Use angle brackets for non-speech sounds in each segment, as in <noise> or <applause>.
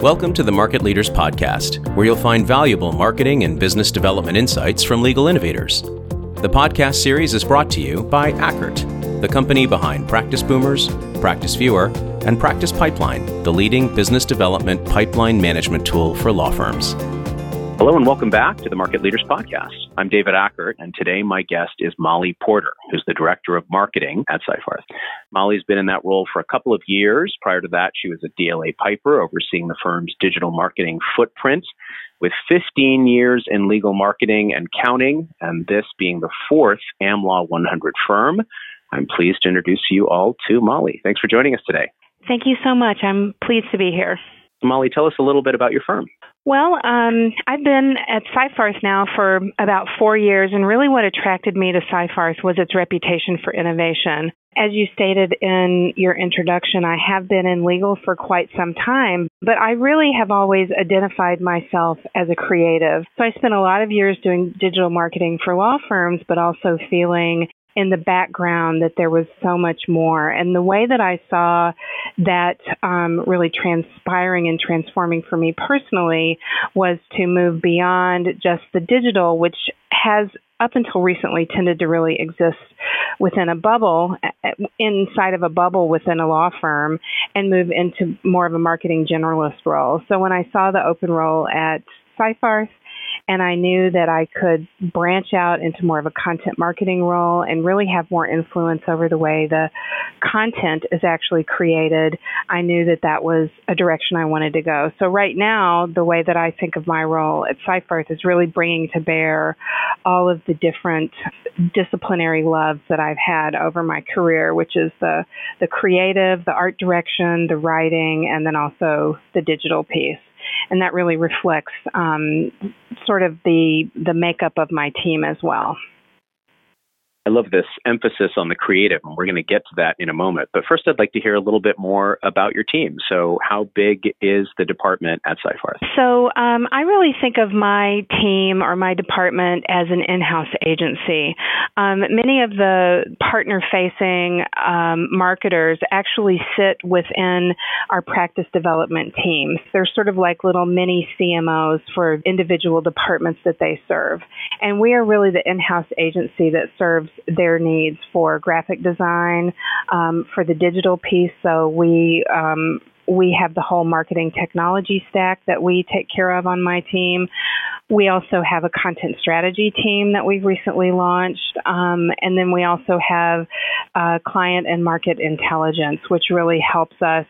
Welcome to the Market Leaders Podcast, where you'll find valuable marketing and business development insights from legal innovators. The podcast series is brought to you by Ackert, the company behind Practice Boomers, Practice Viewer, and Practice Pipeline, the leading business development pipeline management tool for law firms. Hello and welcome back to the Market Leaders Podcast. I'm David Ackert, and today my guest is Molly Porter, who's the Director of Marketing at Seyfarth. Molly's been in that role for a couple of years. Prior to that, she was at DLA Piper, overseeing the firm's digital marketing footprint, with 15 years in legal marketing and counting, and this being the fourth AmLaw 100 firm. I'm pleased to introduce you all to Molly. Thanks for joining us today. Thank you so much. I'm pleased to be here. Molly, tell us a little bit about your firm. Well, um, I've been at Seyfarth now for about four years, and really what attracted me to Seyfarth was its reputation for innovation. As you stated in your introduction, I have been in legal for quite some time, but I really have always identified myself as a creative. So I spent a lot of years doing digital marketing for law firms, but also feeling in the background that there was so much more. And the way that I saw that um, really transpiring and transforming for me personally was to move beyond just the digital, which has up until recently tended to really exist within a bubble, inside of a bubble within a law firm, and move into more of a marketing generalist role. So when I saw the open role at Seyfarth, and I knew that I could branch out into more of a content marketing role and really have more influence over the way the content is actually created. I knew that that was a direction I wanted to go. So right now, the way that I think of my role at Seyfarth is really bringing to bear all of the different disciplinary loves that I've had over my career, which is the the creative, the art direction, the writing, and then also the digital piece and that really reflects um, sort of the the makeup of my team as well. I love this emphasis on the creative, and we're going to get to that in a moment. But first, I'd like to hear a little bit more about your team. So, how big is the department at Seyfarth? So, um, I really think of my team or my department as an in house agency. Um, many of the partner facing um, marketers actually sit within our practice development teams. They're sort of like little mini CMOs for individual departments that they serve. And we are really the in house agency that serves their needs for graphic design, um, for the digital piece. So we um, we have the whole marketing technology stack that we take care of on my team. We also have a content strategy team that we've recently launched. Um, and then we also have uh, client and market intelligence, which really helps us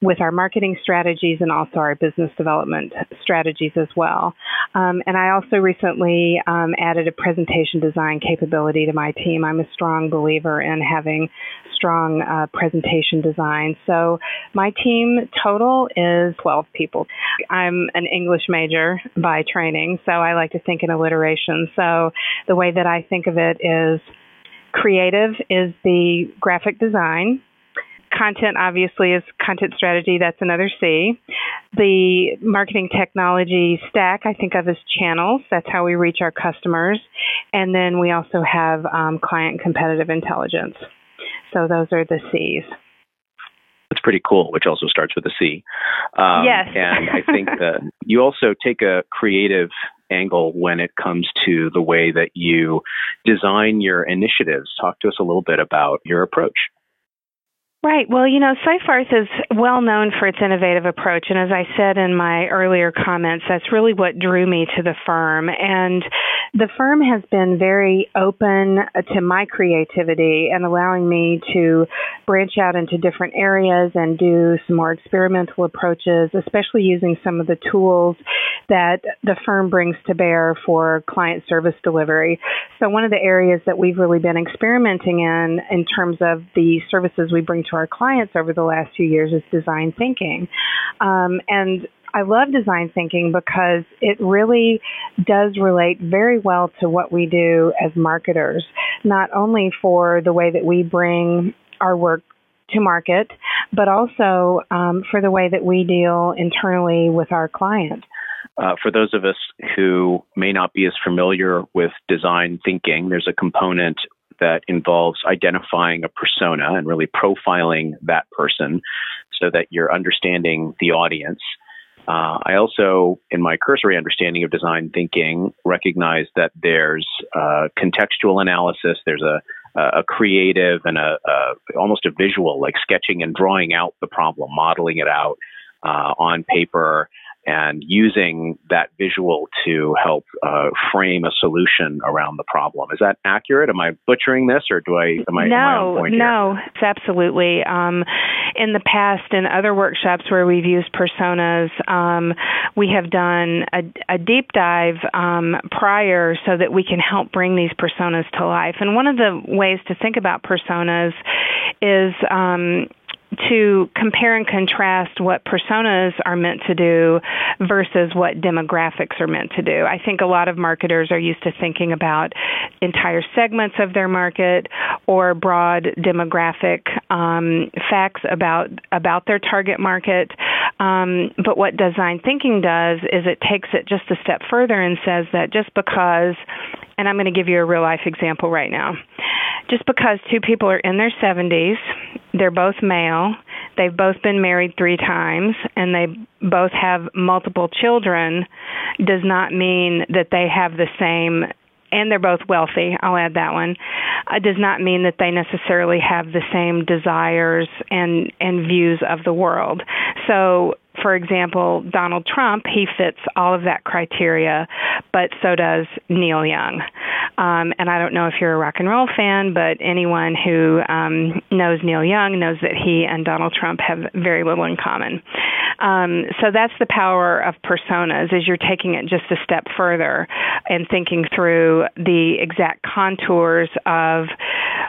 with our marketing strategies and also our business development strategies as well. Um, and I also recently um, added a presentation design capability to my team. I'm a strong believer in having strong uh, presentation design. So my team total is 12 people. I'm an English major by training, so I like to think in alliteration. So the way that I think of it is creative is the graphic design Content obviously is content strategy. That's another C. The marketing technology stack I think of as channels. That's how we reach our customers. And then we also have um, client competitive intelligence. So those are the C's. That's pretty cool, which also starts with a C. Um, yes. and I <laughs> think that you also take a creative angle when it comes to the way that you design your initiatives. Talk to us a little bit about your approach. Right. Well, you know, Seyfarth is well known for its innovative approach. And as I said in my earlier comments, that's really what drew me to the firm. And the firm has been very open to my creativity and allowing me to branch out into different areas and do some more experimental approaches, especially using some of the tools that the firm brings to bear for client service delivery. So, one of the areas that we've really been experimenting in, in terms of the services we bring to our clients over the last few years is design thinking. Um, and I love design thinking because it really does relate very well to what we do as marketers, not only for the way that we bring our work to market, but also um, for the way that we deal internally with our client. Uh, for those of us who may not be as familiar with design thinking, there's a component that involves identifying a persona and really profiling that person so that you're understanding the audience. Uh, I also, in my cursory understanding of design thinking, recognize that there's uh, contextual analysis, there's a a creative and a, a, almost a visual, like sketching and drawing out the problem, modeling it out uh, on paper, and using that visual to help uh, frame a solution around the problem. Is that accurate? Am I butchering this, or do I am I no, am I no, it's absolutely. Um, in the past, in other workshops where we've used personas, um, we have done a, a deep dive um, prior so that we can help bring these personas to life. And one of the ways to think about personas is um, to compare and contrast what personas are meant to do versus what demographics are meant to do. I think a lot of marketers are used to thinking about entire segments of their market or broad demographic um, facts about about their target market. Um, but what design thinking does is it takes it just a step further and says that just because and I'm going to give you a real life example right now. Just because two people are in their 70s, they're both male, they've both been married three times, and they both have multiple children, does not mean that they have the same and they're both wealthy, I'll add that one, uh, does not mean that they necessarily have the same desires and and views of the world. So for example, Donald Trump, he fits all of that criteria, but so does Neil Young. Um, and I don't know if you're a rock and roll fan, but anyone who um, knows Neil Young knows that he and Donald Trump have very little in common. Um, so that's the power of personas, is you're taking it just a step further and thinking through the exact contours of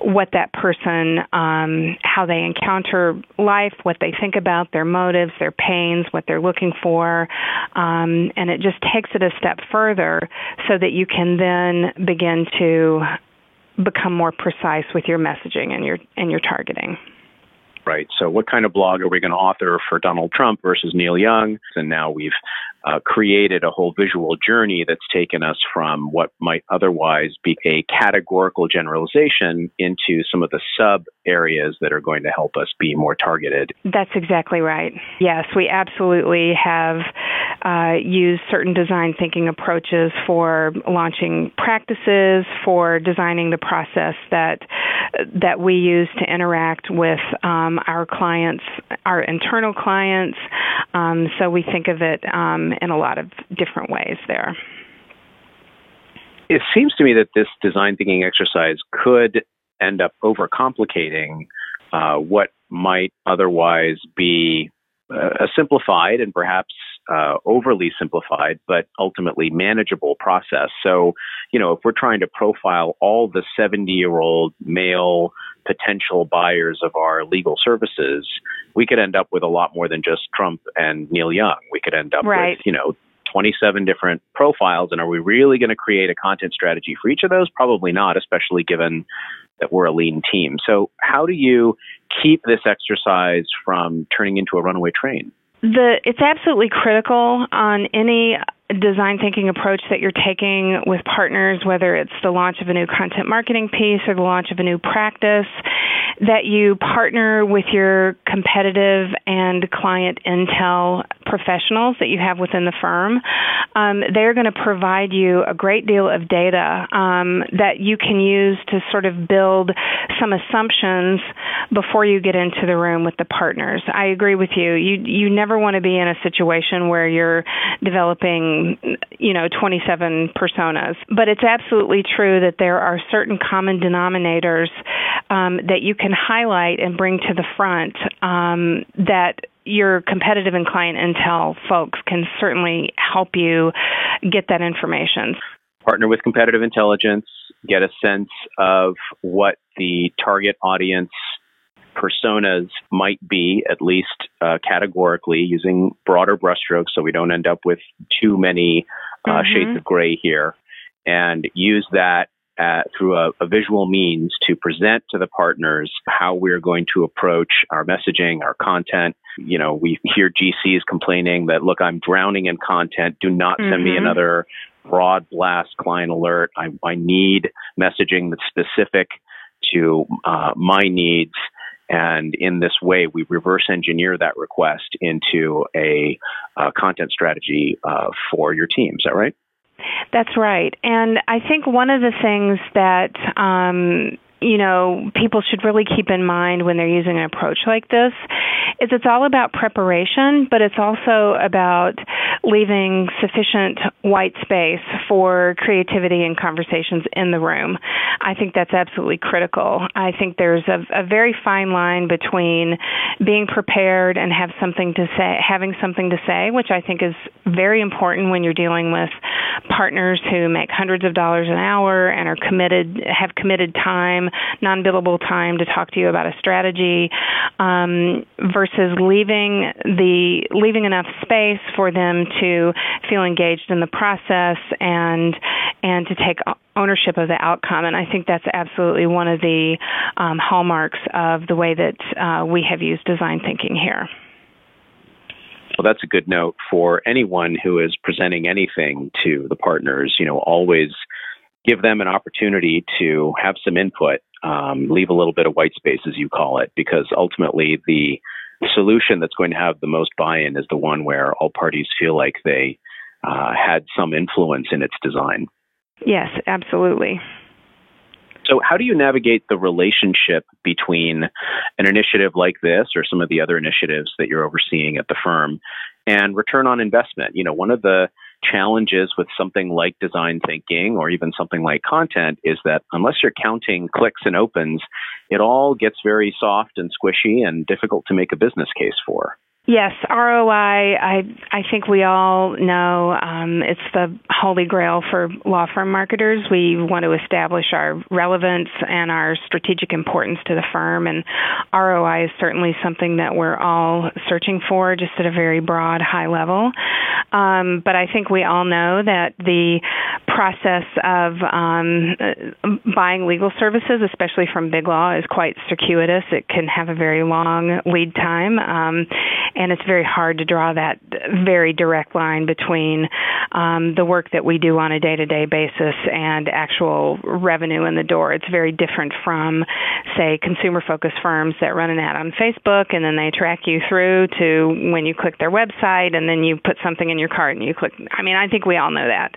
what that person, um, how they encounter life, what they think about, their motives, their what they're looking for, um, and it just takes it a step further so that you can then begin to become more precise with your messaging and your and your targeting right? So, what kind of blog are we going to author for Donald Trump versus Neil Young? And now we've uh, created a whole visual journey that's taken us from what might otherwise be a categorical generalization into some of the sub areas that are going to help us be more targeted. That's exactly right. Yes, we absolutely have uh, used certain design thinking approaches for launching practices, for designing the process that that we use to interact with um, our clients, our internal clients. Um, so we think of it um, in a lot of different ways there. It seems to me that this design thinking exercise could end up overcomplicating uh, what might otherwise be a simplified and perhaps uh, overly simplified, but ultimately manageable process. So, you know, if we're trying to profile all the 70 year old male potential buyers of our legal services, we could end up with a lot more than just Trump and Neil Young. We could end up right. with, you know, 27 different profiles. And are we really going to create a content strategy for each of those? Probably not, especially given that we're a lean team. So, how do you keep this exercise from turning into a runaway train? The it's absolutely critical on any design thinking approach that you're taking with partners, whether it's the launch of a new content marketing piece or the launch of a new practice, that you partner with your competitive and client intel professionals that you have within the firm. Um, they're going to provide you a great deal of data um, that you can use to sort of build some assumptions before you get into the room with the partners. I agree with you. You you never want to be in a situation where you're developing, you know, 27 personas. But it's absolutely true that there are certain common denominators um, that you can highlight and bring to the front um, that your competitive and client intel folks can certainly help you get that information. Partner with competitive intelligence, get a sense of what the target audience personas might be, at least uh, categorically, using broader brushstrokes so we don't end up with too many uh, mm-hmm. shades of gray here, and use that uh, through a, a, visual means to present to the partners how we're going to approach our messaging, our content. You know, we hear GCs complaining that, look, I'm drowning in content. Do not send mm-hmm. me another broad blast client alert. I, I need messaging that's specific to uh, my needs And in this way, we reverse engineer that request into a uh, content strategy uh, for your team. Is that right? That's right. And I think one of the things that um, you know people should really keep in mind when they're using an approach like this is it's all about preparation, but it's also about leaving sufficient white space for creativity and conversations in the room. I think that's absolutely critical. I think there's a, a very fine line between being prepared and have something to say, having something to say, which I think is very important when you're dealing with partners who make hundreds of dollars an hour and are committed, have committed time, non-billable time to talk to you about a strategy, um, versus leaving the leaving enough space for them to feel engaged in the process and and to take ownership of the outcome. And I think that's absolutely one of the um, hallmarks of the way that uh, we have used design thinking here. Well, that's a good note for anyone who is presenting anything to the partners. You know, always give them an opportunity to have some input, um, leave a little bit of white space, as you call it, because ultimately the solution that's going to have the most buy-in is the one where all parties feel like they uh, had some influence in its design. Yes, absolutely. So, how do you navigate the relationship between an initiative like this or some of the other initiatives that you're overseeing at the firm and return on investment? You know, one of the challenges with something like design thinking or even something like content is that unless you're counting clicks and opens, it all gets very soft and squishy and difficult to make a business case for. Yes, ROI. I I think we all know um, it's the holy grail for law firm marketers. We want to establish our relevance and our strategic importance to the firm, and ROI is certainly something that we're all searching for, just at a very broad, high level. Um, but I think we all know that the process of um, buying legal services, especially from big law, is quite circuitous. It can have a very long lead time, um, and it's very hard to draw that very direct line between um, the work that we do on a day-to-day basis and actual revenue in the door. It's very different from, say, consumer-focused firms that run an ad on Facebook and then they track you through to when you click their website and then you put something in your cart and you click. I mean, I think we all know that.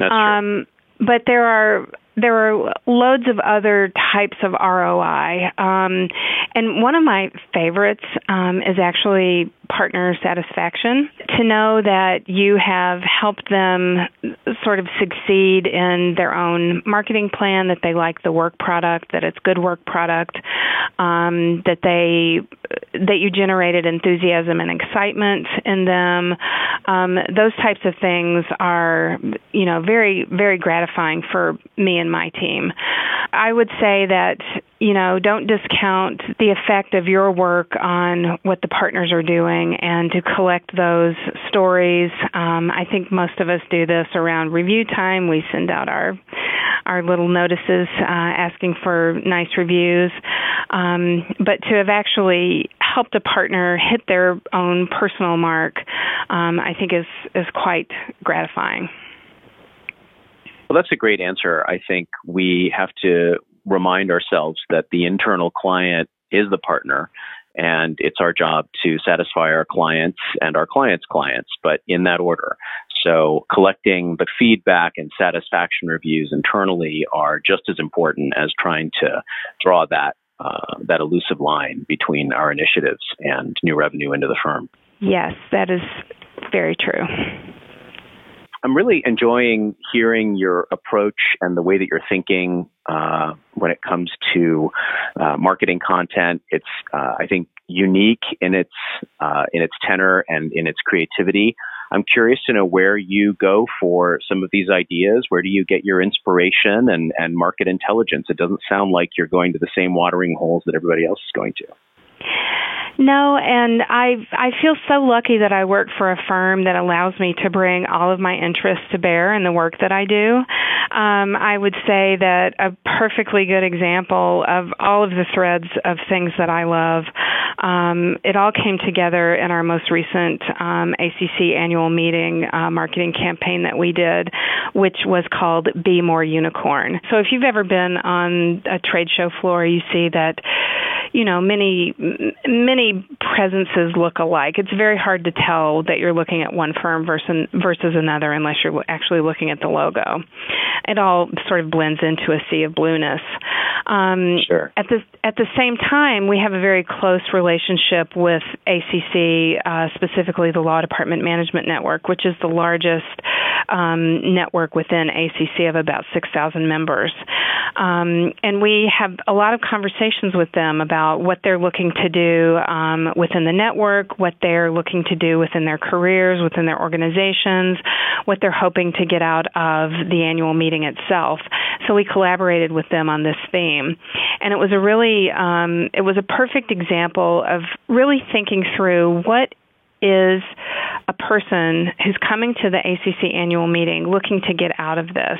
That's um, true. But there are there are loads of other types of ROI. Um, and one of my favorites um, is actually partner satisfaction. To know that you have helped them sort of succeed in their own marketing plan, that they like the work product, that it's good work product, um, that they that you generated enthusiasm and excitement in them. Um, those types of things are, you know, very very gratifying for me my team. I would say that you know don't discount the effect of your work on what the partners are doing, and to collect those stories. Um, I think most of us do this around review time. We send out our our little notices uh, asking for nice reviews. Um, but to have actually helped a partner hit their own personal mark, um, I think is is quite gratifying. Well, that's a great answer. I think we have to remind ourselves that the internal client is the partner and it's our job to satisfy our clients and our clients' clients, but in that order. So collecting the feedback and satisfaction reviews internally are just as important as trying to draw that uh, that elusive line between our initiatives and new revenue into the firm. Yes, that is very true. I'm really enjoying hearing your approach and the way that you're thinking uh, when it comes to uh, marketing content. It's, uh, I think, unique in its uh, in its tenor and in its creativity. I'm curious to know where you go for some of these ideas. Where do you get your inspiration and, and market intelligence? It doesn't sound like you're going to the same watering holes that everybody else is going to. No, and I I feel so lucky that I work for a firm that allows me to bring all of my interests to bear in the work that I do. Um, I would say that a perfectly good example of all of the threads of things that I love. Um, it all came together in our most recent um, ACC annual meeting uh, marketing campaign that we did, which was called Be More Unicorn. So if you've ever been on a trade show floor, you see that you know, many many presences look alike. It's very hard to tell that you're looking at one firm versus versus another unless you're actually looking at the logo. It all sort of blends into a sea of blueness. Um, sure. At the at the same time, we have a very close relationship with ACC, uh, specifically the Law Department Management Network, which is the largest um, network within ACC of about 6,000 members. Um, and we have a lot of conversations with them about what they're looking to do um, within the network, what they're looking to do within their careers, within their organizations, what they're hoping to get out of the annual meeting itself. So we collaborated with them on this theme, and it was a really um, it was a perfect example of really thinking through what is a person who's coming to the ACC annual meeting looking to get out of this.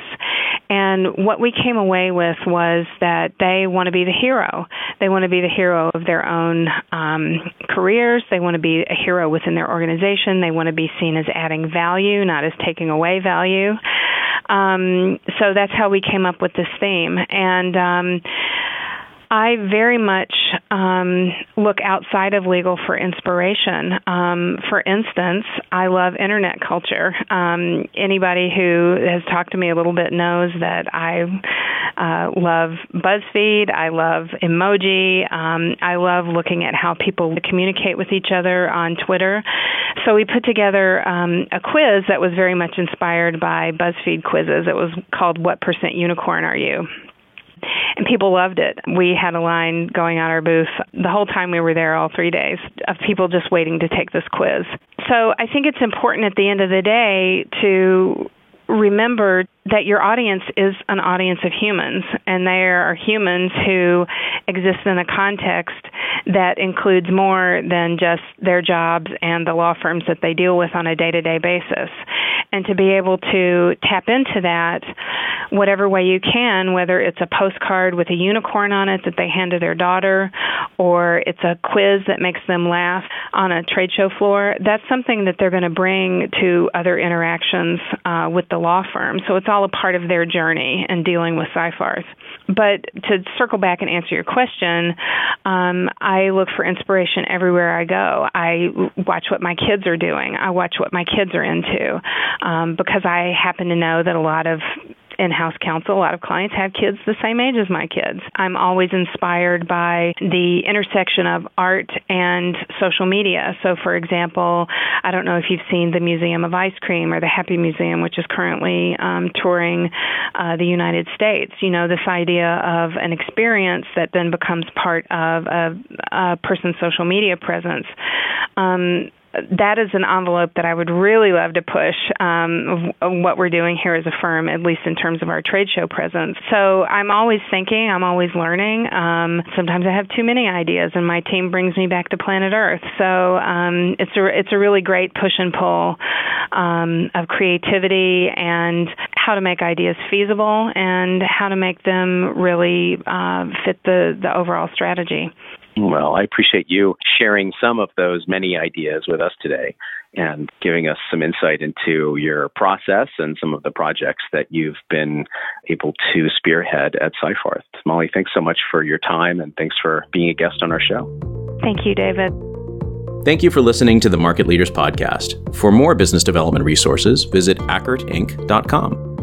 And what we came away with was that they want to be the hero. They want to be the hero of their own um, careers. They want to be a hero within their organization. They want to be seen as adding value, not as taking away value. Um, so that's how we came up with this theme. And um, I very much um, look outside of legal for inspiration. Um, for instance, I love internet culture. Um, anybody who has talked to me a little bit knows that I uh, love BuzzFeed. I love emoji. Um, I love looking at how people communicate with each other on Twitter. So we put together um, a quiz that was very much inspired by BuzzFeed quizzes. It was called "What Percent Unicorn Are You?" And people loved it. We had a line going on our booth the whole time we were there, all three days, of people just waiting to take this quiz. So I think it's important at the end of the day to remember that your audience is an audience of humans, and they are humans who exist in a context that includes more than just their jobs and the law firms that they deal with on a day to day basis. And to be able to tap into that whatever way you can, whether it's a postcard with a unicorn on it that they hand to their daughter, or it's a quiz that makes them laugh on a trade show floor, that's something that they're going to bring to other interactions uh, with the law firm. So it's all a part of their journey in dealing with Seyfarth. But to circle back and answer your question, um, I look for inspiration everywhere I go. I watch what my kids are doing. I watch what my kids are into um, because I happen to know that a lot of in house counsel, a lot of clients have kids the same age as my kids. I'm always inspired by the intersection of art and social media. So, for example, I don't know if you've seen the Museum of Ice Cream or the Happy Museum, which is currently um, touring uh, the United States. You know, this idea of an experience that then becomes part of a, a person's social media presence. Um, that is an envelope that I would really love to push um, what we're doing here as a firm, at least in terms of our trade show presence. So I'm always thinking, I'm always learning. Um, sometimes I have too many ideas, and my team brings me back to planet Earth. So um, it's a it's a really great push and pull um, of creativity and how to make ideas feasible and how to make them really uh, fit the the overall strategy. Well, I appreciate you sharing some of those many ideas with us today and giving us some insight into your process and some of the projects that you've been able to spearhead at Seyfarth. Molly, thanks so much for your time and thanks for being a guest on our show. Thank you, David. Thank you for listening to the Market Leaders Podcast. For more business development resources, visit ackertinc.com.